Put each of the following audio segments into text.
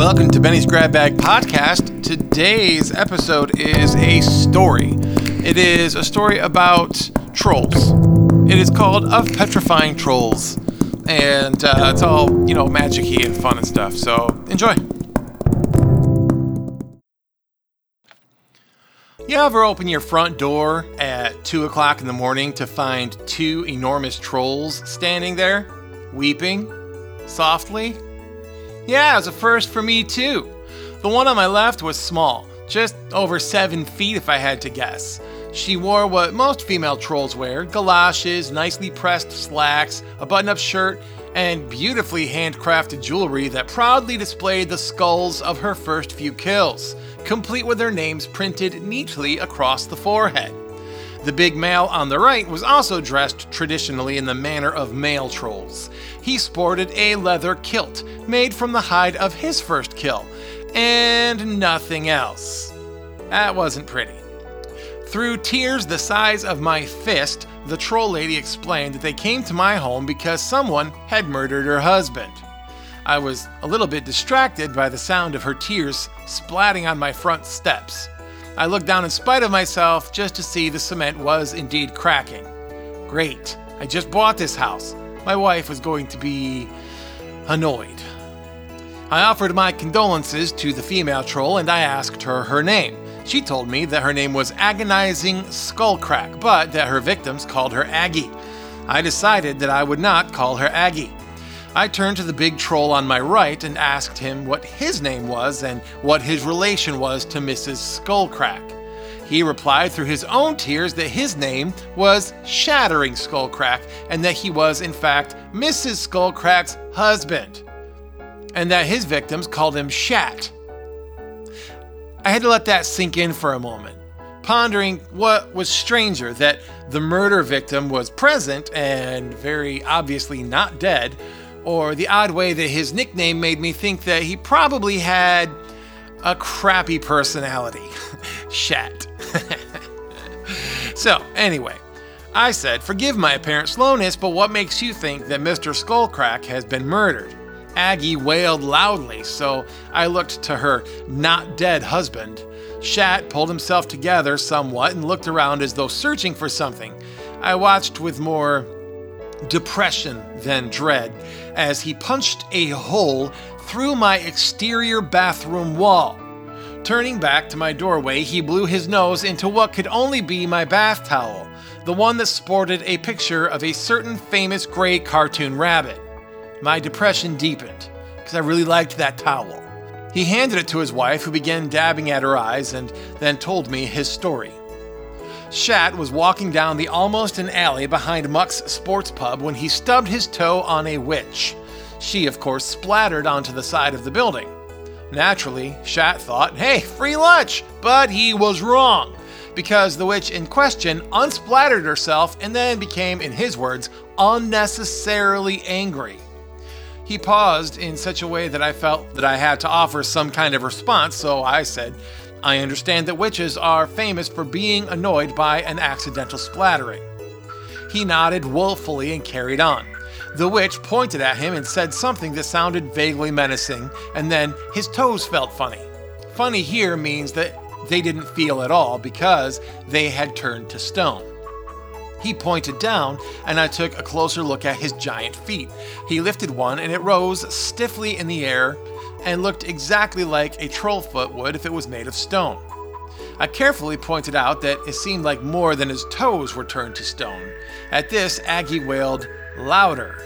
Welcome to Benny's Grab Bag Podcast. Today's episode is a story. It is a story about trolls. It is called Of Petrifying Trolls. And uh, it's all, you know, magic and fun and stuff. So enjoy. You ever open your front door at 2 o'clock in the morning to find two enormous trolls standing there, weeping softly? Yeah, it was a first for me too. The one on my left was small, just over 7 feet if I had to guess. She wore what most female trolls wear galoshes, nicely pressed slacks, a button up shirt, and beautifully handcrafted jewelry that proudly displayed the skulls of her first few kills, complete with their names printed neatly across the forehead. The big male on the right was also dressed traditionally in the manner of male trolls. He sported a leather kilt made from the hide of his first kill, and nothing else. That wasn't pretty. Through tears the size of my fist, the troll lady explained that they came to my home because someone had murdered her husband. I was a little bit distracted by the sound of her tears splatting on my front steps. I looked down in spite of myself just to see the cement was indeed cracking. Great, I just bought this house. My wife was going to be annoyed. I offered my condolences to the female troll and I asked her her name. She told me that her name was Agonizing Skullcrack, but that her victims called her Aggie. I decided that I would not call her Aggie. I turned to the big troll on my right and asked him what his name was and what his relation was to Mrs. Skullcrack. He replied through his own tears that his name was Shattering Skullcrack and that he was, in fact, Mrs. Skullcrack's husband, and that his victims called him Shat. I had to let that sink in for a moment, pondering what was stranger that the murder victim was present and very obviously not dead, or the odd way that his nickname made me think that he probably had a crappy personality. Shat. so, anyway, I said, Forgive my apparent slowness, but what makes you think that Mr. Skullcrack has been murdered? Aggie wailed loudly, so I looked to her not dead husband. Shat pulled himself together somewhat and looked around as though searching for something. I watched with more depression than dread as he punched a hole through my exterior bathroom wall. Turning back to my doorway, he blew his nose into what could only be my bath towel, the one that sported a picture of a certain famous gray cartoon rabbit. My depression deepened, because I really liked that towel. He handed it to his wife, who began dabbing at her eyes and then told me his story. Shat was walking down the almost an alley behind Muck's sports pub when he stubbed his toe on a witch. She, of course, splattered onto the side of the building. Naturally, Shat thought, hey, free lunch! But he was wrong, because the witch in question unsplattered herself and then became, in his words, unnecessarily angry. He paused in such a way that I felt that I had to offer some kind of response, so I said, I understand that witches are famous for being annoyed by an accidental splattering. He nodded woefully and carried on. The witch pointed at him and said something that sounded vaguely menacing, and then his toes felt funny. Funny here means that they didn't feel at all because they had turned to stone. He pointed down, and I took a closer look at his giant feet. He lifted one, and it rose stiffly in the air and looked exactly like a troll foot would if it was made of stone. I carefully pointed out that it seemed like more than his toes were turned to stone. At this, Aggie wailed louder.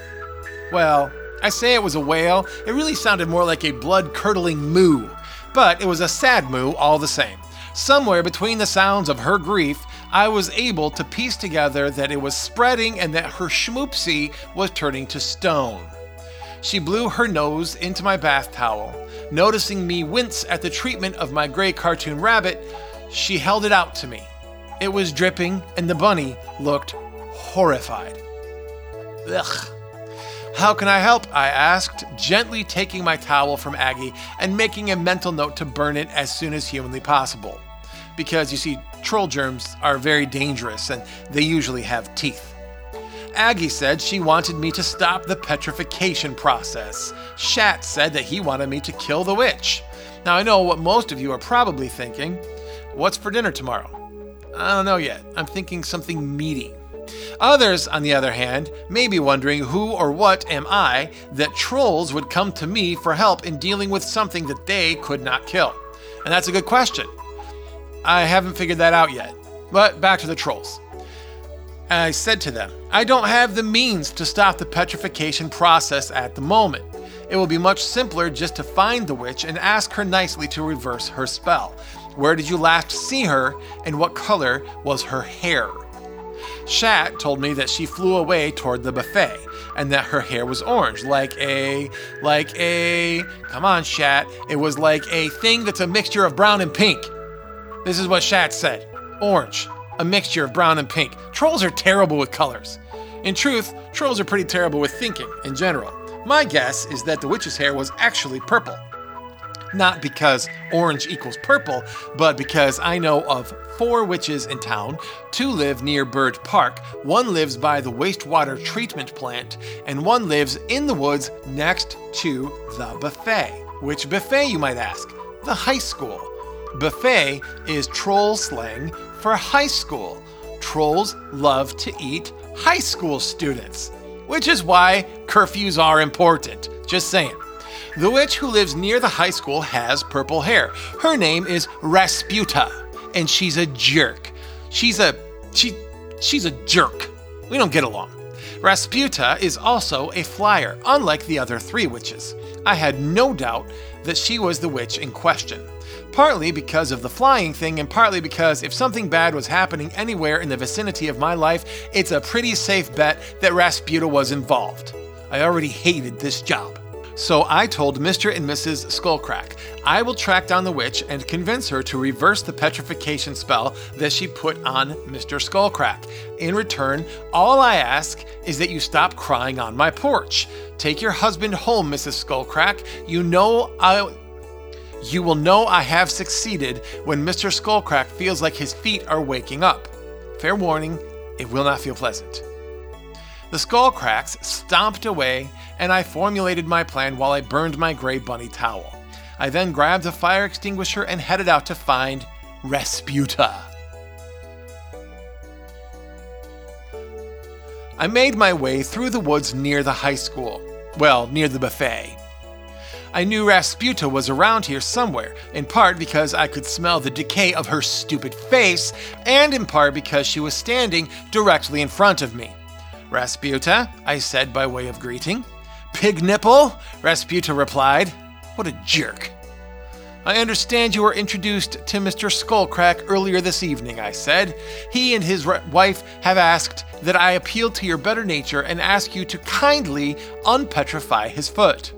Well, I say it was a wail, it really sounded more like a blood curdling moo, but it was a sad moo all the same. Somewhere between the sounds of her grief, I was able to piece together that it was spreading and that her schmoopsie was turning to stone. She blew her nose into my bath towel. Noticing me wince at the treatment of my gray cartoon rabbit, she held it out to me. It was dripping, and the bunny looked horrified. Ugh. How can I help? I asked, gently taking my towel from Aggie and making a mental note to burn it as soon as humanly possible. Because you see, troll germs are very dangerous and they usually have teeth. Aggie said she wanted me to stop the petrification process. Shat said that he wanted me to kill the witch. Now, I know what most of you are probably thinking. What's for dinner tomorrow? I don't know yet. I'm thinking something meaty. Others, on the other hand, may be wondering who or what am I that trolls would come to me for help in dealing with something that they could not kill. And that's a good question. I haven't figured that out yet. But back to the trolls. I said to them, I don't have the means to stop the petrification process at the moment. It will be much simpler just to find the witch and ask her nicely to reverse her spell. Where did you last see her, and what color was her hair? Shat told me that she flew away toward the buffet and that her hair was orange, like a, like a, come on, Shat, it was like a thing that's a mixture of brown and pink. This is what Shat said orange, a mixture of brown and pink. Trolls are terrible with colors. In truth, trolls are pretty terrible with thinking in general. My guess is that the witch's hair was actually purple. Not because orange equals purple, but because I know of four witches in town. Two live near Bird Park, one lives by the wastewater treatment plant, and one lives in the woods next to the buffet. Which buffet, you might ask? The high school. Buffet is troll slang for high school. Trolls love to eat high school students, which is why curfews are important. Just saying. The witch who lives near the high school has purple hair. Her name is Rasputa, and she's a jerk. She's a she she's a jerk. We don't get along. Rasputa is also a flyer, unlike the other three witches. I had no doubt that she was the witch in question. Partly because of the flying thing, and partly because if something bad was happening anywhere in the vicinity of my life, it's a pretty safe bet that Rasputa was involved. I already hated this job. So I told Mr. and Mrs. Skullcrack I will track down the witch and convince her to reverse the petrification spell that she put on Mr. Skullcrack. In return, all I ask is that you stop crying on my porch. Take your husband home, Mrs. Skullcrack. You know I you will know I have succeeded when Mr. Skullcrack feels like his feet are waking up. Fair warning, it will not feel pleasant. The Skullcracks stomped away, and I formulated my plan while I burned my gray bunny towel. I then grabbed a fire extinguisher and headed out to find Rasputa. I made my way through the woods near the high school. Well, near the buffet. I knew Rasputa was around here somewhere, in part because I could smell the decay of her stupid face, and in part because she was standing directly in front of me. Rasputa, I said by way of greeting. Pig nipple, Rasputa replied. What a jerk. I understand you were introduced to Mr. Skullcrack earlier this evening, I said. He and his re- wife have asked that I appeal to your better nature and ask you to kindly unpetrify his foot.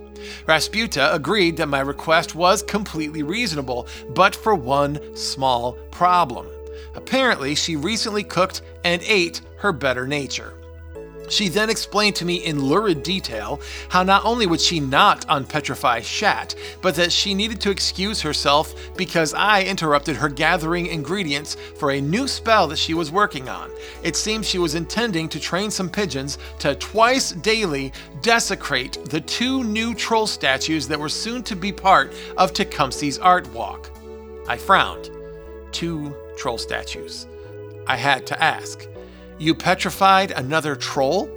Rasputa agreed that my request was completely reasonable, but for one small problem. Apparently, she recently cooked and ate her better nature. She then explained to me in lurid detail how not only would she not unpetrify Shat, but that she needed to excuse herself because I interrupted her gathering ingredients for a new spell that she was working on. It seems she was intending to train some pigeons to twice daily desecrate the two new troll statues that were soon to be part of Tecumseh's art walk. I frowned. Two troll statues. I had to ask. You petrified another troll?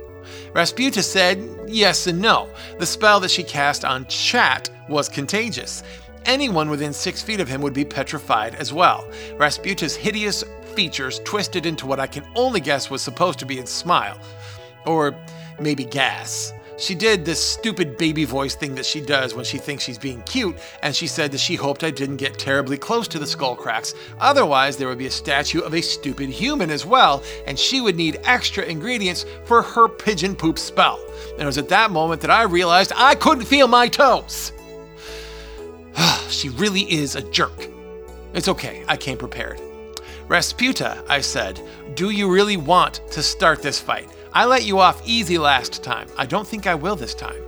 Rasputa said yes and no. The spell that she cast on Shat was contagious. Anyone within six feet of him would be petrified as well. Rasputa's hideous features twisted into what I can only guess was supposed to be a smile. Or maybe gas. She did this stupid baby voice thing that she does when she thinks she's being cute, and she said that she hoped I didn't get terribly close to the skull cracks. Otherwise, there would be a statue of a stupid human as well, and she would need extra ingredients for her pigeon poop spell. And it was at that moment that I realized I couldn't feel my toes. she really is a jerk. It's okay, I came prepared. Rasputa, I said, do you really want to start this fight? I let you off easy last time. I don't think I will this time.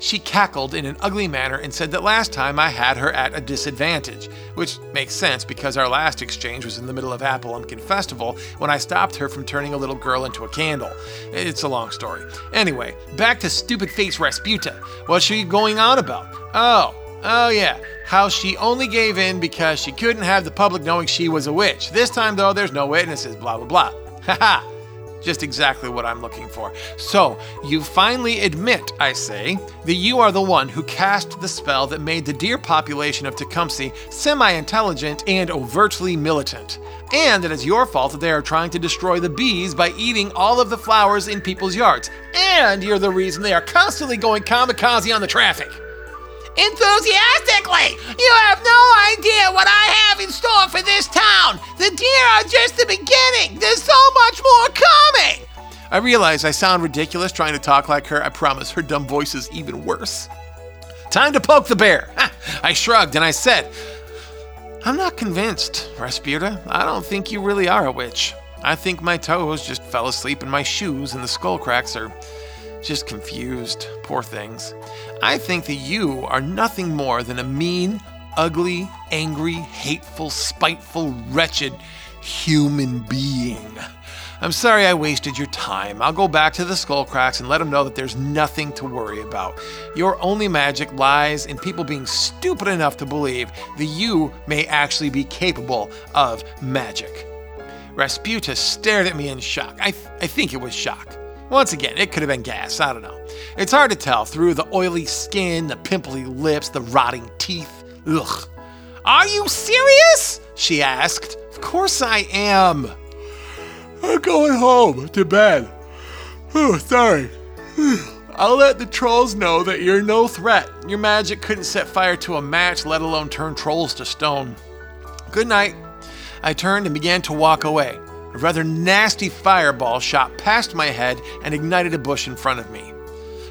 she cackled in an ugly manner and said that last time I had her at a disadvantage, which makes sense because our last exchange was in the middle of Apple Pumpkin Festival when I stopped her from turning a little girl into a candle. It's a long story. Anyway, back to stupid face Rasputa. What's she going on about? Oh, oh yeah, how she only gave in because she couldn't have the public knowing she was a witch. This time, though, there's no witnesses, blah, blah, blah. Haha. Just exactly what I'm looking for. So, you finally admit, I say, that you are the one who cast the spell that made the deer population of Tecumseh semi intelligent and overtly militant. And that it's your fault that they are trying to destroy the bees by eating all of the flowers in people's yards. And you're the reason they are constantly going kamikaze on the traffic enthusiastically. You have no idea what I have in store for this town. The deer are just the beginning. There's so much more coming. I realize I sound ridiculous trying to talk like her. I promise her dumb voice is even worse. Time to poke the bear. I shrugged and I said, I'm not convinced, Rasputa. I don't think you really are a witch. I think my toes just fell asleep in my shoes and the skull cracks are just confused. Poor things. I think that you are nothing more than a mean, ugly, angry, hateful, spiteful, wretched human being. I'm sorry I wasted your time. I'll go back to the Skullcracks and let them know that there's nothing to worry about. Your only magic lies in people being stupid enough to believe that you may actually be capable of magic. Rasputa stared at me in shock. I, th- I think it was shock. Once again, it could have been gas, I don't know. It's hard to tell through the oily skin, the pimply lips, the rotting teeth. Ugh. Are you serious? She asked. Of course I am. I'm going home to bed. Oh, sorry. I'll let the trolls know that you're no threat. Your magic couldn't set fire to a match, let alone turn trolls to stone. Good night. I turned and began to walk away. A rather nasty fireball shot past my head and ignited a bush in front of me.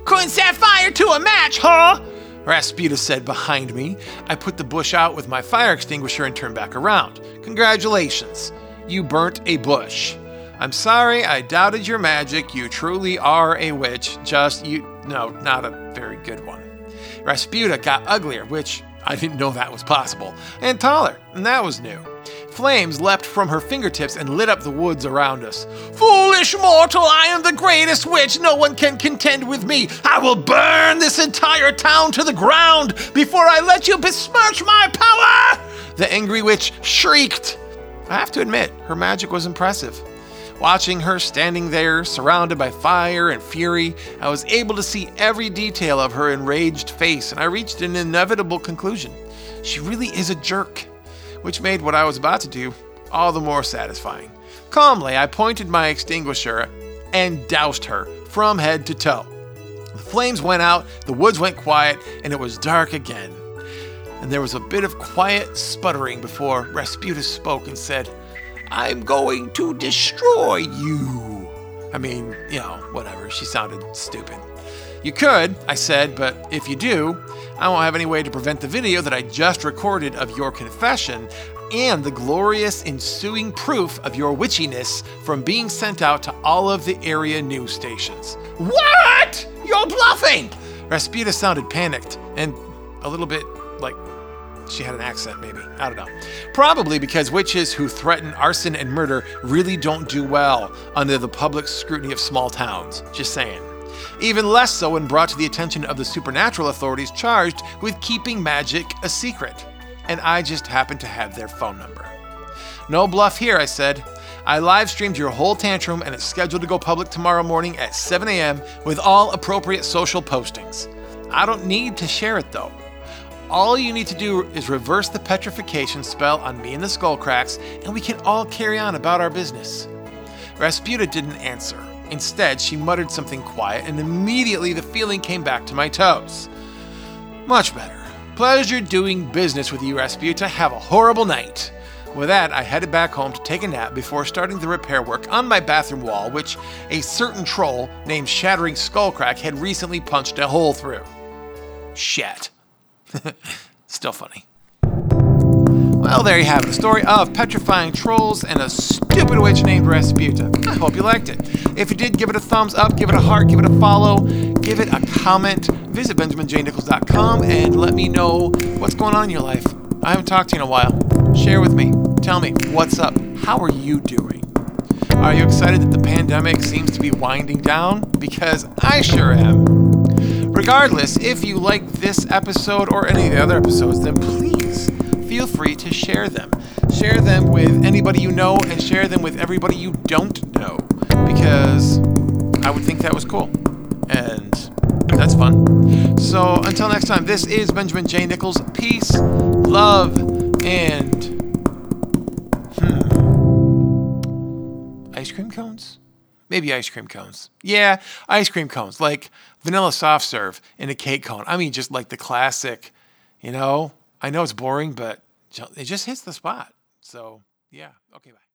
Couldn't set fire to a match, huh? Rasputa said behind me. I put the bush out with my fire extinguisher and turned back around. Congratulations, you burnt a bush. I'm sorry, I doubted your magic. You truly are a witch. Just you, no, not a very good one. Rasputa got uglier, which I didn't know that was possible, and taller, and that was new. Flames leapt from her fingertips and lit up the woods around us. Foolish mortal, I am the greatest witch. No one can contend with me. I will burn this entire town to the ground before I let you besmirch my power! The angry witch shrieked. I have to admit, her magic was impressive. Watching her standing there, surrounded by fire and fury, I was able to see every detail of her enraged face, and I reached an inevitable conclusion. She really is a jerk which made what I was about to do all the more satisfying. Calmly, I pointed my extinguisher and doused her from head to toe. The flames went out, the woods went quiet, and it was dark again. And there was a bit of quiet sputtering before Rasputa spoke and said, I'm going to destroy you. I mean, you know, whatever. She sounded stupid. You could, I said, but if you do, I won't have any way to prevent the video that I just recorded of your confession and the glorious ensuing proof of your witchiness from being sent out to all of the area news stations. What? You're bluffing! Rasputa sounded panicked and a little bit like she had an accent, maybe. I don't know. Probably because witches who threaten arson and murder really don't do well under the public scrutiny of small towns. Just saying even less so when brought to the attention of the supernatural authorities charged with keeping magic a secret. And I just happened to have their phone number. No bluff here, I said. I live streamed your whole tantrum and it's scheduled to go public tomorrow morning at 7 a.m. with all appropriate social postings. I don't need to share it though. All you need to do is reverse the petrification spell on me and the skullcracks, and we can all carry on about our business. Rasputa didn't answer. Instead, she muttered something quiet, and immediately the feeling came back to my toes. Much better. Pleasure doing business with you, Rasputa. Have a horrible night. With that, I headed back home to take a nap before starting the repair work on my bathroom wall, which a certain troll named Shattering Skullcrack had recently punched a hole through. Shit. Still funny. Well, there you have it. A story of petrifying trolls and a stupid witch named Rasputa. I hope you liked it. If you did, give it a thumbs up, give it a heart, give it a follow. give it a comment. Visit BenjaminJNichols.com and let me know what's going on in your life. I haven't talked to you in a while. Share with me. Tell me what's up. How are you doing? Are you excited that the pandemic seems to be winding down? Because I sure am. Regardless, if you like this episode or any of the other episodes, then please feel free to share them. Share them with anybody you know and share them with everybody you don't know because I would think that was cool. And that's fun. So until next time, this is Benjamin J. Nichols. Peace, love, and. Hmm. Ice cream cones? Maybe ice cream cones. Yeah, ice cream cones. Like vanilla soft serve in a cake cone. I mean, just like the classic, you know? I know it's boring, but it just hits the spot. So, yeah. Okay, bye.